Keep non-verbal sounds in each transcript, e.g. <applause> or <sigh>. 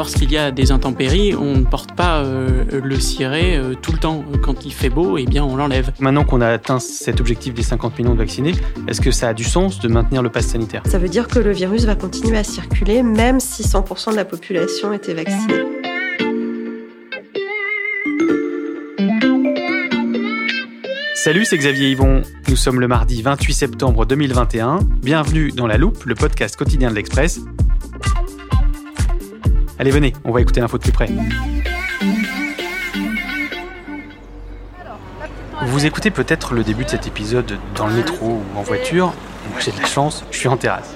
lorsqu'il y a des intempéries, on ne porte pas le ciré tout le temps. Quand il fait beau, eh bien, on l'enlève. Maintenant qu'on a atteint cet objectif des 50 millions de vaccinés, est-ce que ça a du sens de maintenir le pass sanitaire? Ça veut dire que le virus va continuer à circuler même si 100% de la population était vaccinée. Salut, c'est Xavier Yvon. Nous sommes le mardi 28 septembre 2021. Bienvenue dans La Loupe, le podcast quotidien de l'Express. Allez, venez, on va écouter l'info de plus près. Vous écoutez peut-être le début de cet épisode dans le métro ou en voiture. Moi, j'ai de la chance, je suis en terrasse.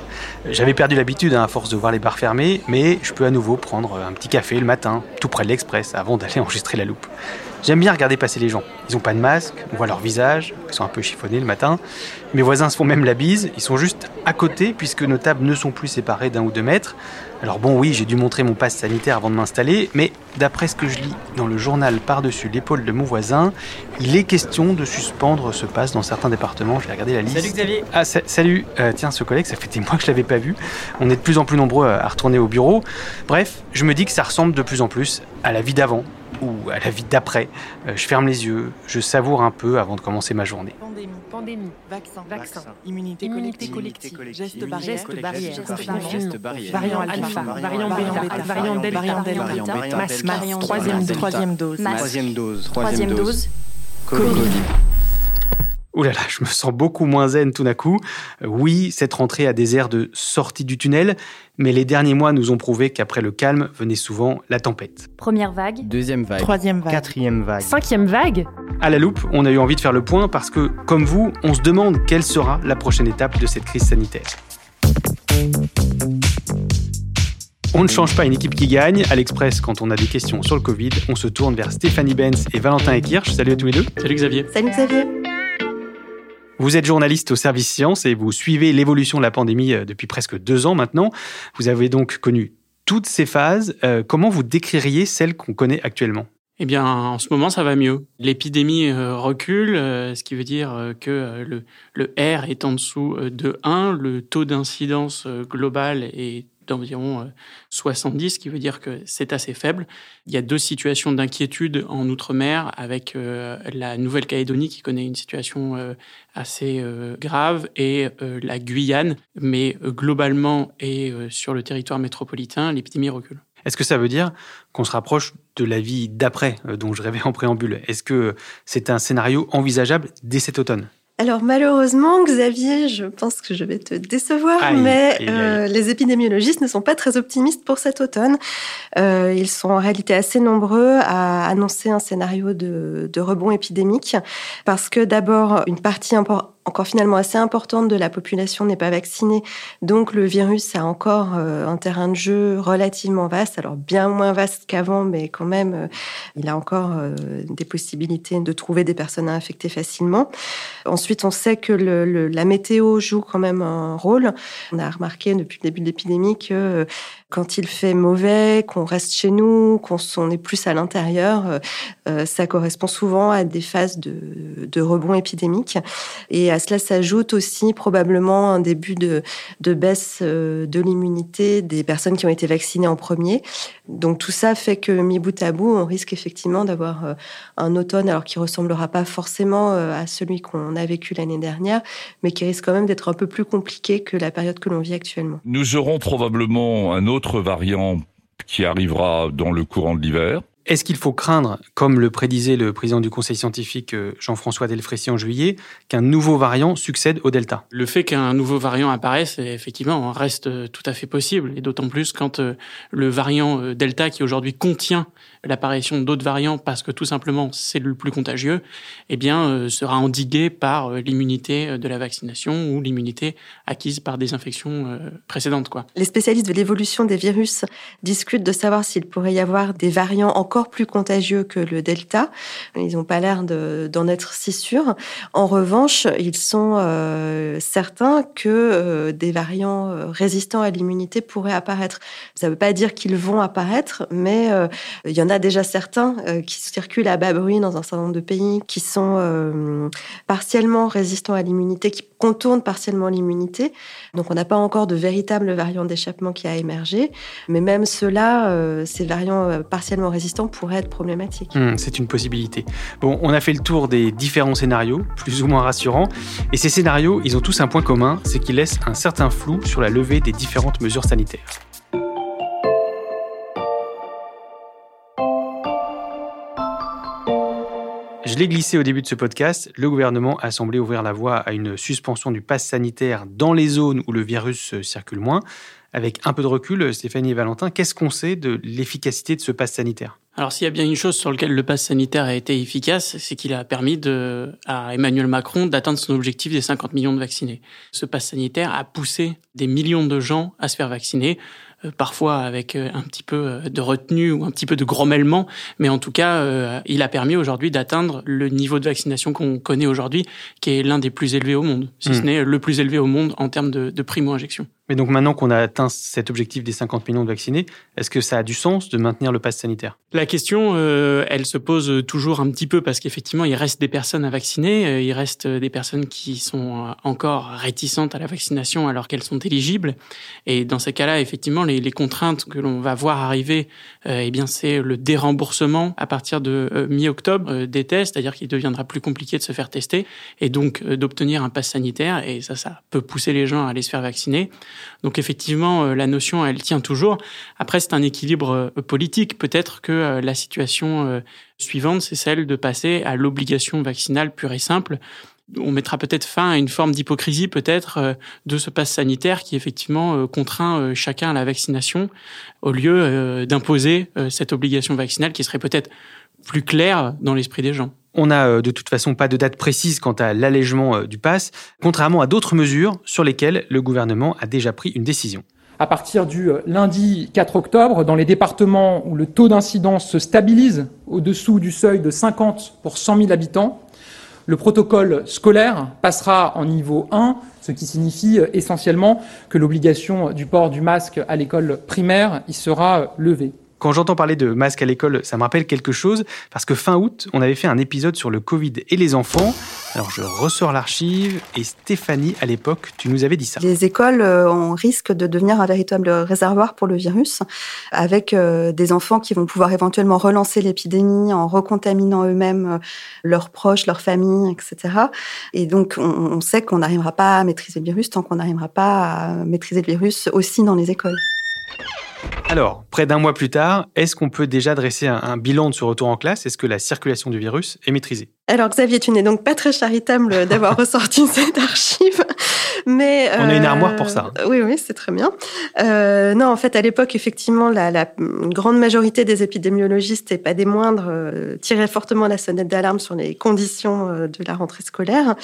J'avais perdu l'habitude hein, à force de voir les bars fermés, mais je peux à nouveau prendre un petit café le matin, tout près de l'Express, avant d'aller <laughs> enregistrer la loupe. J'aime bien regarder passer les gens. Ils n'ont pas de masque, on voit leur visage, ils sont un peu chiffonnés le matin. Mes voisins se font même la bise, ils sont juste à côté puisque nos tables ne sont plus séparées d'un ou deux mètres. Alors bon oui, j'ai dû montrer mon passe sanitaire avant de m'installer, mais d'après ce que je lis dans le journal par-dessus l'épaule de mon voisin, il est question de suspendre ce passe dans certains départements. Je vais regarder la liste. Salut Xavier Ah salut euh, Tiens, ce collègue, ça fait des mois que je l'avais pas vu. On est de plus en plus nombreux à retourner au bureau. Bref, je me dis que ça ressemble de plus en plus à la vie d'avant ou à la vie d'après. Euh, je ferme les yeux, je savoure un peu avant de commencer ma journée. Pandémie, pandémie, vaccin, vaccin, immunité collective, gestes barrières, variant alpha, variant bêta, variant delta, variant troisième dose, troisième dose, troisième dose, troisième dose, Covid. Ouh là là, je me sens beaucoup moins zen tout d'un coup. Euh, oui, cette rentrée a des airs de sortie du tunnel, mais les derniers mois nous ont prouvé qu'après le calme venait souvent la tempête. Première vague. Deuxième vague. Troisième vague. Quatrième vague. Cinquième vague. À la loupe, on a eu envie de faire le point parce que, comme vous, on se demande quelle sera la prochaine étape de cette crise sanitaire. On ne change pas une équipe qui gagne. À l'Express, quand on a des questions sur le Covid, on se tourne vers Stéphanie Benz et Valentin Ekirch. Salut à tous les deux. Salut Xavier. Salut Xavier. Vous êtes journaliste au service science et vous suivez l'évolution de la pandémie euh, depuis presque deux ans maintenant. Vous avez donc connu toutes ces phases. Euh, comment vous décririez celle qu'on connaît actuellement? Eh bien, en ce moment, ça va mieux. L'épidémie euh, recule, ce qui veut dire que le, le, R est en dessous de 1, le taux d'incidence global est d'environ 70, euh, ce qui veut dire que c'est assez faible. Il y a deux situations d'inquiétude en Outre-mer avec euh, la Nouvelle-Calédonie qui connaît une situation euh, assez grave et la Guyane, mais globalement et sur le territoire métropolitain, l'épidémie recule. Est-ce que ça veut dire qu'on se rapproche de la vie d'après dont je rêvais en préambule? Est-ce que c'est un scénario envisageable dès cet automne? Alors malheureusement, Xavier, je pense que je vais te décevoir, mais euh, les épidémiologistes ne sont pas très optimistes pour cet automne. Euh, ils sont en réalité assez nombreux à annoncer un scénario de, de rebond épidémique, parce que d'abord, une partie importante encore finalement assez importante de la population n'est pas vaccinée. Donc le virus a encore euh, un terrain de jeu relativement vaste, alors bien moins vaste qu'avant, mais quand même, euh, il a encore euh, des possibilités de trouver des personnes à infecter facilement. Ensuite, on sait que le, la météo joue quand même un rôle. On a remarqué depuis le début de l'épidémie que quand il fait mauvais, qu'on reste chez nous, qu'on est plus à l'intérieur, ça correspond souvent à des phases de, de rebond épidémique. Et à cela s'ajoute aussi probablement un début de, baisse euh, de l'immunité des personnes qui ont été vaccinées en premier. Donc tout ça fait que mis bout à bout, on risque effectivement d'avoir euh, un automne alors qui ressemblera pas forcément euh, à celui qu'on a vécu l'année dernière, mais qui risque quand même d'être un peu plus compliqué que la période que l'on vit actuellement. Nous aurons probablement un autre variant qui arrivera dans le courant de l'hiver. Est-ce qu'il faut craindre, comme le prédisait le président du Conseil scientifique euh, Jean-François Delfrécy en juillet, qu'un nouveau variant succède au Delta? Le fait qu'un nouveau variant apparaisse, effectivement, reste tout à fait possible, et d'autant plus quand euh, le variant euh, Delta, qui aujourd'hui contient l'apparition d'autres variants parce que tout simplement c'est le plus contagieux, eh bien, sera endigué par l'immunité de la vaccination ou l'immunité acquise par des infections précédentes. Quoi. Les spécialistes de l'évolution des virus discutent de savoir s'il pourrait y avoir des variants encore plus contagieux que le Delta. Ils n'ont pas l'air d'en être si sûrs. En revanche, ils sont euh, certains que euh, des variants euh, résistants à l'immunité pourraient apparaître. Ça ne veut pas dire qu'ils vont apparaître, mais il y en a déjà certains qui circulent à bas bruit dans un certain nombre de pays, qui sont partiellement résistants à l'immunité, qui contournent partiellement l'immunité. Donc on n'a pas encore de véritable variant d'échappement qui a émergé, mais même ceux-là, ces variants partiellement résistants pourraient être problématiques. Hmm, c'est une possibilité. Bon, on a fait le tour des différents scénarios, plus ou moins rassurants, et ces scénarios, ils ont tous un point commun, c'est qu'ils laissent un certain flou sur la levée des différentes mesures sanitaires. Je l'ai glissé au début de ce podcast, le gouvernement a semblé ouvrir la voie à une suspension du pass sanitaire dans les zones où le virus circule moins. Avec un peu de recul, Stéphanie et Valentin, qu'est-ce qu'on sait de l'efficacité de ce pass sanitaire? Alors s'il y a bien une chose sur laquelle le pass sanitaire a été efficace, c'est qu'il a permis à Emmanuel Macron d'atteindre son objectif des 50 millions de vaccinés. Ce pass sanitaire a poussé des millions de gens à se faire vacciner. Euh, parfois avec euh, un petit peu euh, de retenue ou un petit peu de grommellement, mais en tout cas, il a permis aujourd'hui d'atteindre le niveau de vaccination qu'on connaît aujourd'hui, qui est l'un des plus élevés au monde, si ce hmm. n'est le plus élevé au monde en termes de, de primo-injection. Mais donc maintenant qu'on a atteint cet objectif des 50 millions de vaccinés, est-ce que ça a du sens de maintenir le pass sanitaire? La question, elle se pose toujours un petit peu parce qu'effectivement, il reste des personnes à vacciner, il reste des personnes qui sont encore réticentes à la vaccination alors qu'elles sont éligibles. Et dans ces cas-là, effectivement, les contraintes que l'on va voir arriver, euh, eh bien, c'est le déremboursement à partir de euh, mi-octobre euh, des tests, c'est-à-dire qu'il deviendra plus compliqué de se faire tester et donc d'obtenir un pass sanitaire. Et ça, ça peut pousser les gens à aller se faire vacciner. Donc effectivement, la notion, elle tient toujours. Après, c'est un équilibre politique. Peut-être que la situation suivante, c'est celle de passer à l'obligation vaccinale pure et simple on mettra peut-être fin à une forme d'hypocrisie peut-être euh, de ce passe sanitaire qui effectivement euh, contraint euh, chacun à la vaccination au lieu d'imposer cette obligation vaccinale qui serait peut-être plus claire dans l'esprit des gens. On n'a de toute façon pas de date précise quant à l'allègement du pass, contrairement à d'autres mesures sur lesquelles le gouvernement a déjà pris une décision. À partir du lundi 4 octobre, dans les départements où le taux d'incidence se stabilise au-dessous du seuil de 50 pour 100 000 habitants, le protocole scolaire passera en niveau 1, ce qui signifie euh, essentiellement que l'obligation du port du masque à l'école primaire y sera levée. Quand j'entends parler de masque à l'école, ça me rappelle quelque chose, parce que fin août, on avait fait un épisode sur le Covid et les enfants. Alors je ressors l'archive, et Stéphanie, à l'époque, tu nous avais dit ça. Les écoles euh, on risque de devenir un véritable réservoir pour le virus, avec euh, des enfants qui vont pouvoir éventuellement relancer l'épidémie en recontaminant eux-mêmes euh, leurs proches, leurs familles, etc. Et donc on sait qu'on n'arrivera pas à maîtriser le virus tant qu'on n'arrivera pas à maîtriser le virus aussi dans les écoles. Alors, près d'un mois plus tard, est-ce qu'on peut déjà dresser un, bilan de ce retour en classe? Est-ce que la circulation du virus est maîtrisée? Alors Xavier, tu n'es donc pas très charitable d'avoir <laughs> ressorti cette archive. Mais on a une armoire pour ça. Euh, oui, oui, c'est très bien. Euh, non, en fait, à l'époque, effectivement, la, la grande majorité des épidémiologistes, et pas des moindres, euh, tiraient fortement la sonnette d'alarme sur les conditions euh, de la rentrée scolaire.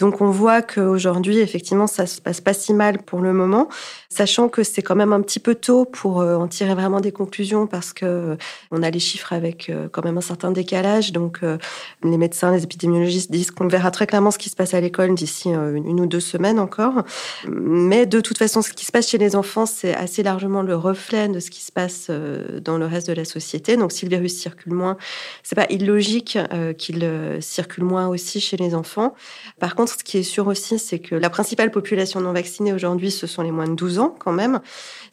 Donc, on voit qu'aujourd'hui, effectivement, ça se passe pas si mal pour le moment, sachant que c'est quand même un petit peu tôt pour en tirer vraiment des conclusions parce que on a les chiffres avec quand même un certain décalage. Donc, les médecins, les épidémiologistes disent qu'on verra très clairement ce qui se passe à l'école d'ici une ou deux semaines encore. Mais de toute façon, ce qui se passe chez les enfants, c'est assez largement le reflet de ce qui se passe euh, dans le reste de la société. Donc, si le virus circule moins, c'est pas illogique euh, qu'il euh, circule moins aussi chez les enfants. Par contre, ce qui est sûr aussi, c'est que la principale population non vaccinée aujourd'hui, ce sont les moins de 12 ans quand même.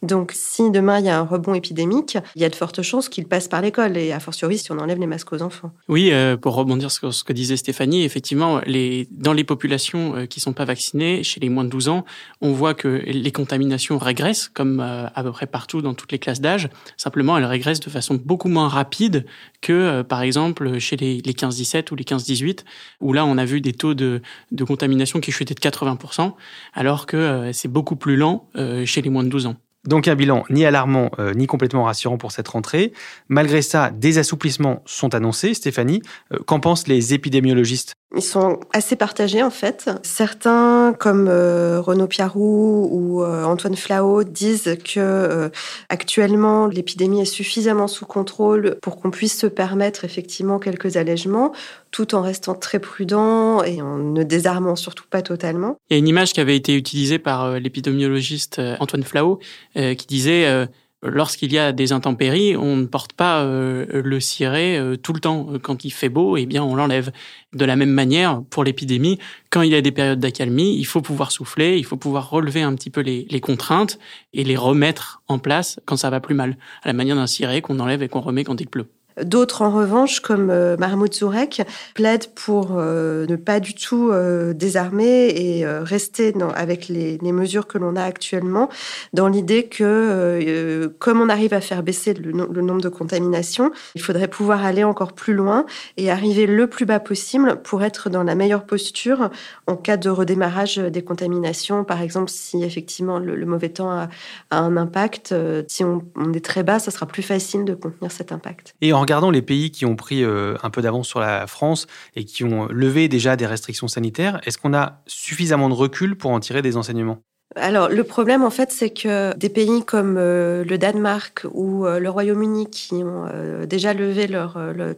Donc, si demain il y a un rebond épidémique, il y a de fortes chances qu'il passe par l'école et a fortiori si on enlève les masques aux enfants. Oui, pour rebondir sur ce que disait Stéphanie, effectivement, les, dans les populations qui sont pas vaccinées, chez les moins de 12 ans, on voit que les contaminations régressent, comme euh, à peu près partout dans toutes les classes d'âge. Simplement, elles régressent de façon beaucoup moins rapide que, euh, par exemple, chez les, 15-17 ou les 15-18, où là, on a vu des taux de, contamination qui chutaient de 80%, alors que euh, c'est beaucoup plus lent chez les moins de 12 ans. Donc un bilan ni alarmant ni complètement rassurant pour cette rentrée. Malgré ça, des assouplissements sont annoncés. Stéphanie, qu'en pensent les épidémiologistes? Ils sont assez partagés en fait. Certains, comme euh, Renaud Piarou ou euh, Antoine Flao, disent que euh, actuellement l'épidémie est suffisamment sous contrôle pour qu'on puisse se permettre effectivement quelques allègements, tout en restant très prudent et en ne désarmant surtout pas totalement. Il y a une image qui avait été utilisée par l'épidémiologiste Antoine Flao qui disait Lorsqu'il y a des intempéries, on ne porte pas euh, le ciré euh, tout le temps. Quand il fait beau, eh bien, on l'enlève. De la même manière, pour l'épidémie, quand il y a des périodes d'accalmie, il faut pouvoir souffler, il faut pouvoir relever un petit peu les, les, contraintes et les remettre en place quand ça va plus mal, à la manière d'un ciré qu'on enlève et qu'on remet quand il pleut. D'autres, en revanche, comme euh, Mahmoud Zourek, plaident pour euh, ne pas du tout euh, désarmer et rester avec les, mesures que l'on a actuellement, dans l'idée que, comme on arrive à faire baisser le, nombre de contaminations, il faudrait pouvoir aller encore plus loin et arriver le plus bas possible pour être dans la meilleure posture en cas de redémarrage des contaminations. Par exemple, si effectivement le, mauvais temps a, un impact, si on, est très bas, ça sera plus facile de contenir cet impact. Regardant les pays qui ont pris euh, un peu d'avance sur la France et qui ont levé déjà des restrictions sanitaires, est-ce qu'on a suffisamment de recul pour en tirer des enseignements? Alors le problème en fait c'est que des pays comme euh, le Danemark ou euh, le Royaume-Uni qui ont euh, déjà levé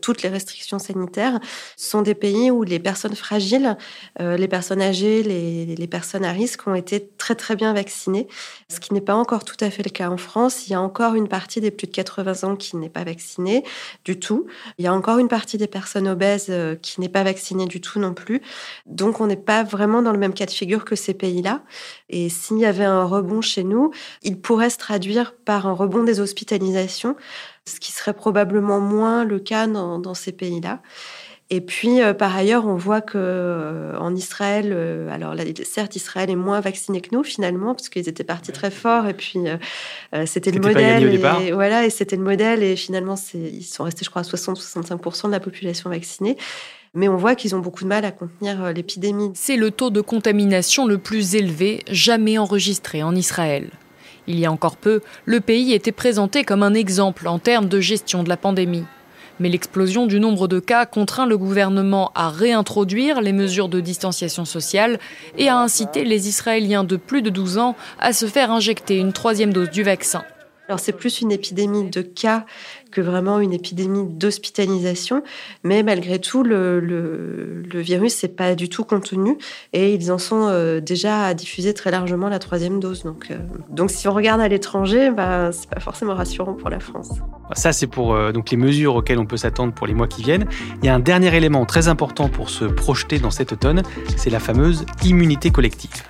toutes les restrictions sanitaires sont des pays où les personnes fragiles, les personnes âgées, les, les, personnes à risque ont été très très bien vaccinées, ce qui n'est pas encore tout à fait le cas en France. Il y a encore une partie des plus de 80 ans qui n'est pas vaccinée du tout. Il y a encore une partie des personnes obèses qui n'est pas vaccinée du tout non plus. Donc on n'est pas vraiment dans le même cas de figure que ces pays-là. Et s'il y avait un rebond chez nous, il pourrait se traduire par un rebond des hospitalisations, ce qui serait probablement moins le cas dans, ces pays-là. Et puis, euh, par ailleurs, on voit que euh, en Israël, euh, alors certes, Israël est moins vacciné que nous finalement, parce qu'ils étaient partis très fort, et puis c'était le modèle. Et, voilà, et c'était le modèle, et finalement, ils sont restés, je crois, à 60-65% de la population vaccinée mais on voit qu'ils ont beaucoup de mal à contenir euh, l'épidémie. C'est le taux de contamination le plus élevé jamais enregistré en Israël. Il y a encore peu, le pays était présenté comme un exemple en termes de gestion de la pandémie. Mais l'explosion du nombre de cas contraint le gouvernement à réintroduire les mesures de distanciation sociale et à inciter les Israéliens de plus de 12 ans à se faire injecter une troisième dose du vaccin. Alors c'est plus une épidémie de cas que vraiment une épidémie d'hospitalisation, mais malgré tout, le, virus n'est pas du tout contenu et ils en sont euh, déjà à diffuser très largement la troisième dose. Donc, euh, donc si on regarde à l'étranger, bah, c'est pas forcément rassurant pour la France. Ça, c'est pour euh, donc les mesures auxquelles on peut s'attendre pour les mois qui viennent. Il y a un dernier élément très important pour se projeter dans cet automne, c'est la fameuse immunité collective.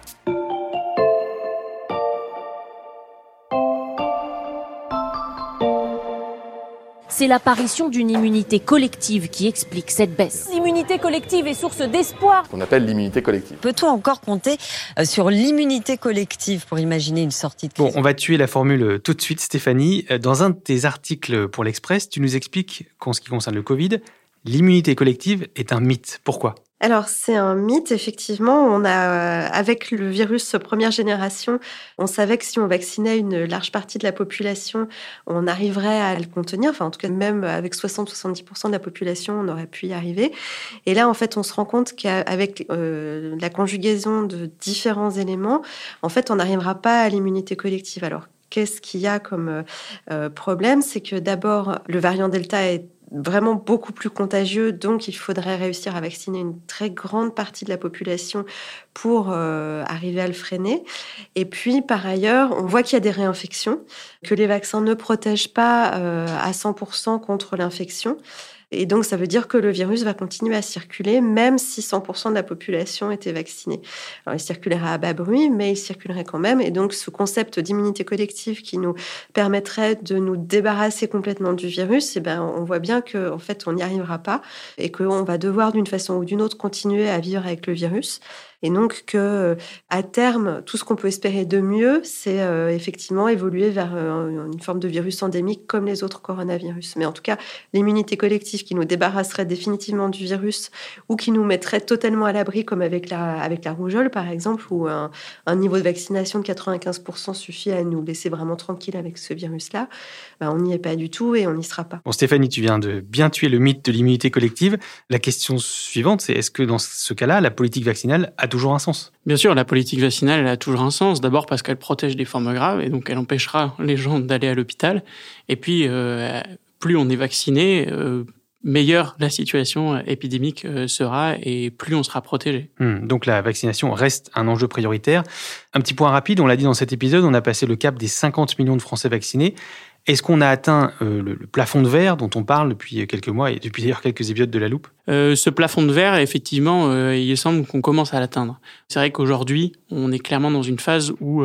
C'est l'apparition d'une immunité collective qui explique cette baisse. L'immunité collective est source d'espoir. qu'on appelle l'immunité collective. Peut-on encore compter euh, sur l'immunité collective pour imaginer une sortie de crise? Bon, on va tuer la formule euh, tout de suite, Stéphanie. Euh, dans un de tes articles pour l'Express, tu nous expliques qu'en ce qui concerne le Covid, l'immunité collective est un mythe. Pourquoi? Alors c'est un mythe effectivement. On a avec le virus première génération, on savait que si on vaccinait une large partie de la population, on arriverait à le contenir. Enfin en tout cas même avec 60-70% de la population, on aurait pu y arriver. Et là en fait on se rend compte qu'avec euh, la conjugaison de différents éléments, en fait on n'arrivera pas à l'immunité collective. Alors qu'est-ce qu'il y a comme euh, problème? C'est que d'abord le variant Delta est vraiment beaucoup plus contagieux, donc il faudrait réussir à vacciner une très grande partie de la population pour euh, arriver à le freiner. Et puis, par ailleurs, on voit qu'il y a des réinfections, que les vaccins ne protègent pas euh, à 100% contre l'infection. Et donc, ça veut dire que le virus va continuer à circuler, même si 100% de la population était vaccinée. Alors, il circulerait à bas bruit, mais il circulerait quand même. Et donc, ce concept d'immunité collective qui nous permettrait de nous débarrasser complètement du virus, eh ben, on voit bien qu'en en fait, on n'y arrivera pas et qu'on va devoir, d'une façon ou d'une autre, continuer à vivre avec le virus. Et donc que à terme, tout ce qu'on peut espérer de mieux, c'est effectivement évoluer vers une forme de virus endémique comme les autres coronavirus. Mais en tout cas, l'immunité collective qui nous débarrasserait définitivement du virus ou qui nous mettrait totalement à l'abri, comme avec la, avec la rougeole par exemple, où un, un niveau de vaccination de 95% suffit à nous laisser vraiment tranquille avec ce virus-là, ben, on n'y est pas du tout et on n'y sera pas. Bon, Stéphanie, tu viens de bien tuer le mythe de l'immunité collective. La question suivante, c'est est-ce que dans ce cas-là, la politique vaccinale a toujours un sens Bien sûr, la politique vaccinale elle a toujours un sens. D'abord parce qu'elle protège des formes graves et donc elle empêchera les gens d'aller à l'hôpital. Et puis, euh, plus on est vacciné, euh, meilleure la situation épidémique euh, sera et plus on sera protégé. Hmm, donc la vaccination reste un enjeu prioritaire. Un petit point rapide, on l'a dit dans cet épisode, on a passé le cap des 50 millions de Français vaccinés. Est-ce qu'on a atteint euh, le, plafond de verre dont on parle depuis quelques mois et depuis d'ailleurs quelques épisodes de la loupe? Euh, Ce plafond de verre, effectivement, il semble qu'on commence à l'atteindre. C'est vrai qu'aujourd'hui, on est clairement dans une phase où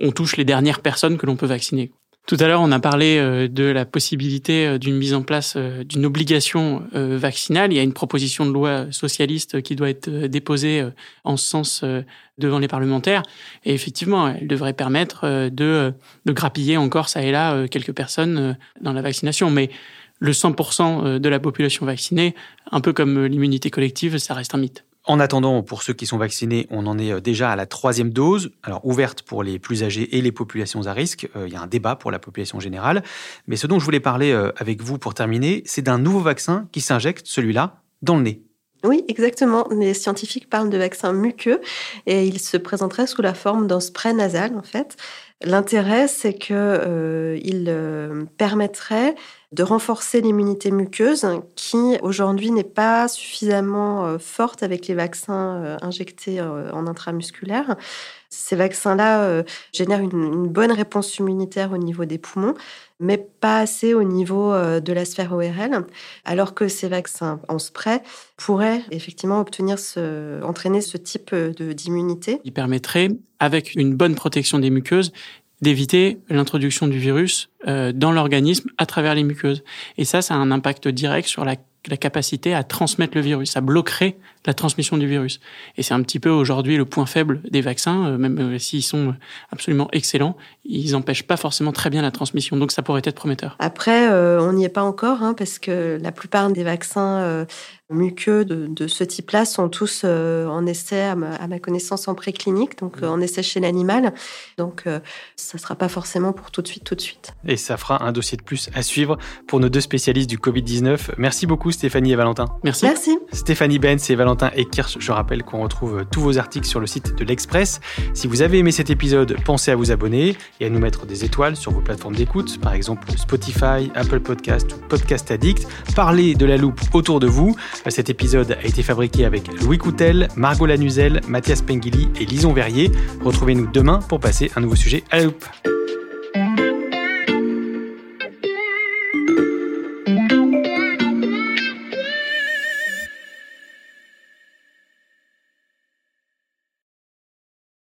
on touche les dernières personnes que l'on peut vacciner. Tout à l'heure, on a parlé euh, de la possibilité euh, d'une mise en place euh, d'une obligation vaccinale. Il y a une proposition de loi socialiste qui doit être déposée en ce sens devant les parlementaires. Et effectivement, elle devrait permettre de, de grappiller encore ça et là quelques personnes dans la vaccination. Mais le 100% de la population vaccinée, un peu comme l'immunité collective, ça reste un mythe. En attendant, pour ceux qui sont vaccinés, on en est euh, déjà à la troisième dose, alors ouverte pour les plus âgés et les populations à risque. Euh, il y a un débat pour la population générale. Mais ce dont je voulais parler euh, avec vous pour terminer, c'est d'un nouveau vaccin qui s'injecte, celui-là, dans le nez. Oui, exactement. Les scientifiques parlent de vaccin muqueux et il se présenterait sous la forme d'un spray nasal, en fait. L'intérêt, c'est qu'il permettrait de renforcer l'immunité muqueuse qui aujourd'hui n'est pas suffisamment euh, forte avec les vaccins euh, injectés euh, en intramusculaire. Ces vaccins-là génèrent une, bonne réponse immunitaire au niveau des poumons, mais pas assez au niveau de la sphère ORL, alors que ces vaccins en spray pourraient effectivement obtenir entraîner ce type d'immunité. Il permettrait, avec une bonne protection des muqueuses, d'éviter l'introduction du virus euh, dans l'organisme à travers les muqueuses. Et ça, ça a un impact direct sur la, la capacité à transmettre le virus. Ça bloquerait la transmission du virus. Et c'est un petit peu aujourd'hui le point faible des vaccins, euh, même euh, s'ils sont absolument excellents, ils n'empêchent pas forcément très bien la transmission. Donc ça pourrait être prometteur. Après, on n'y est pas encore, hein, parce que la plupart des vaccins muqueux de, de ce type-là sont tous euh, en essai, à ma, connaissance, en préclinique, donc euh, en essai chez l'animal. Donc, euh, ça ne sera pas forcément pour tout de suite, tout de suite. Et ça fera un dossier de plus à suivre pour nos deux spécialistes du Covid-19. Merci beaucoup, Stéphanie et Valentin. Merci. Merci. Stéphanie Benz et Valentin Ekirch, je rappelle qu'on retrouve tous vos articles sur le site de l'Express. Si vous avez aimé cet épisode, pensez à vous abonner et à nous mettre des étoiles sur vos plateformes d'écoute, par exemple Spotify, Apple Podcast ou Podcast Addict. Parlez de la loupe autour de vous. Cet épisode a été fabriqué avec Louis Coutel, Margot Lanuzel, Mathias Pengili et Lison Verrier. Retrouvez-nous demain pour passer un nouveau sujet à la loupe.